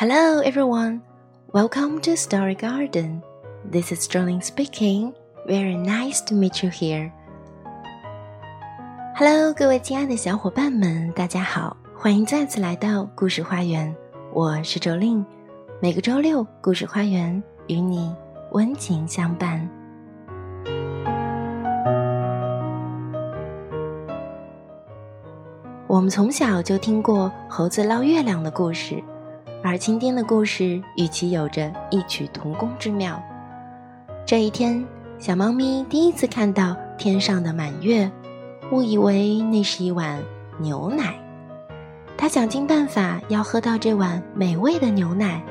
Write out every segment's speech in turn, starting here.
Hello, everyone. Welcome to Story Garden. This is Jolin speaking. Very nice to meet you here. Hello，各位亲爱的小伙伴们，大家好，欢迎再次来到故事花园。我是周令，每个周六，故事花园与你温情相伴。我们从小就听过猴子捞月亮的故事。而今天的故事与其有着异曲同工之妙。这一天，小猫咪第一次看到天上的满月，误以为那是一碗牛奶。它想尽办法要喝到这碗美味的牛奶，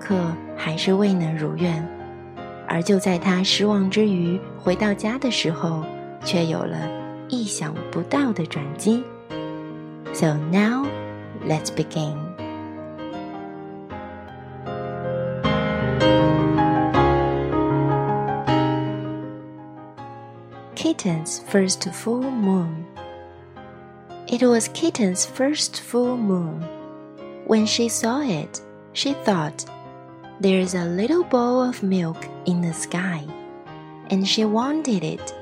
可还是未能如愿。而就在它失望之余回到家的时候，却有了意想不到的转机。So now, let's begin. Kitten's first full moon. It was Kitten's first full moon. When she saw it, she thought, There's a little bowl of milk in the sky, and she wanted it.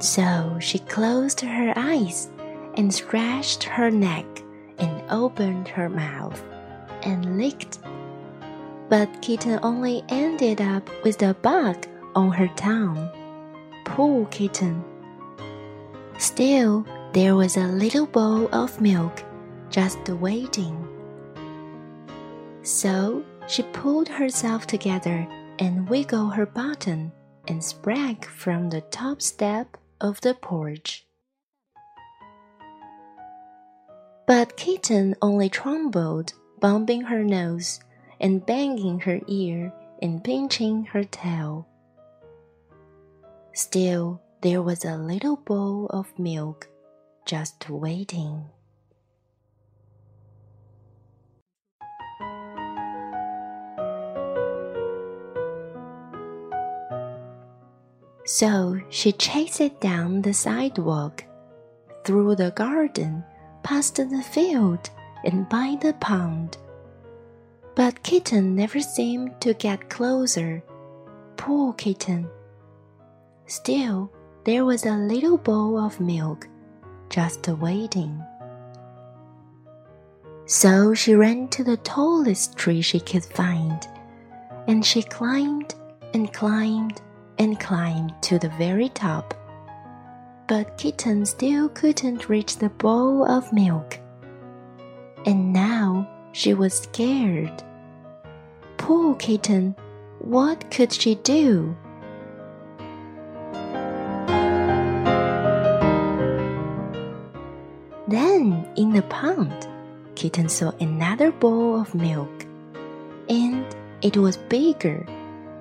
So she closed her eyes and scratched her neck and opened her mouth and licked. But Kitten only ended up with a bug on her tongue poor kitten. Still, there was a little bowl of milk just waiting. So she pulled herself together and wiggled her button and sprang from the top step of the porch. But Kitten only trembled, bumping her nose and banging her ear and pinching her tail. Still, there was a little bowl of milk just waiting. So she chased it down the sidewalk, through the garden, past the field, and by the pond. But Kitten never seemed to get closer. Poor Kitten! Still, there was a little bowl of milk just waiting. So she ran to the tallest tree she could find, and she climbed and climbed and climbed to the very top. But Kitten still couldn't reach the bowl of milk. And now she was scared. Poor Kitten, what could she do? Then, in the pond, Kitten saw another bowl of milk. And it was bigger.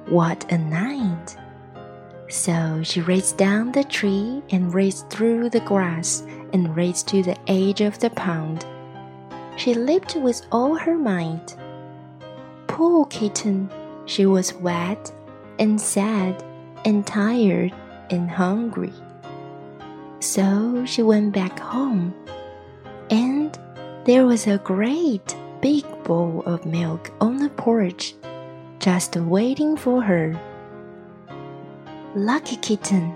What a night! So she raced down the tree and raced through the grass and raced to the edge of the pond. She leaped with all her might. Poor kitten, she was wet and sad and tired and hungry. So she went back home and there was a great big bowl of milk on the porch, just waiting for her. Lucky kitten.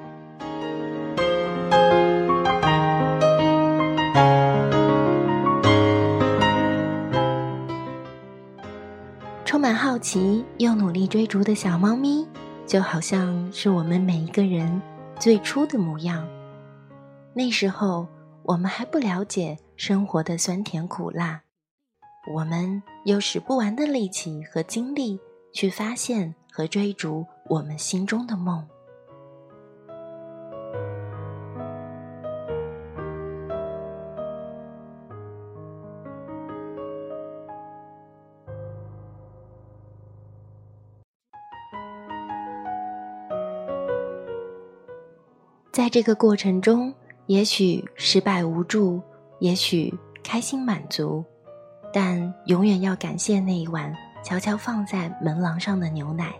充满好奇又努力追逐的小猫咪，就好像是我们每一个人最初的模样。那时候， 我们还不了解生活的酸甜苦辣，我们有使不完的力气和精力去发现和追逐我们心中的梦。在这个过程中，也许失败无助。也许开心满足，但永远要感谢那一碗悄悄放在门廊上的牛奶，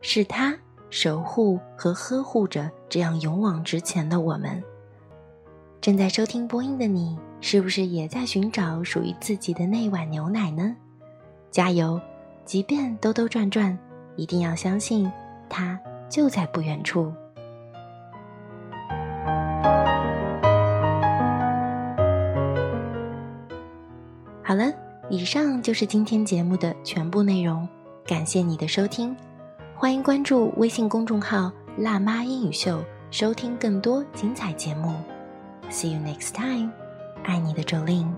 是它守护和呵护着这样勇往直前的我们。正在收听播音的你，是不是也在寻找属于自己的那碗牛奶呢？加油！即便兜兜转转，一定要相信，它就在不远处。好了，以上就是今天节目的全部内容，感谢你的收听，欢迎关注微信公众号“辣妈英语秀”，收听更多精彩节目。See you next time，爱你的周玲。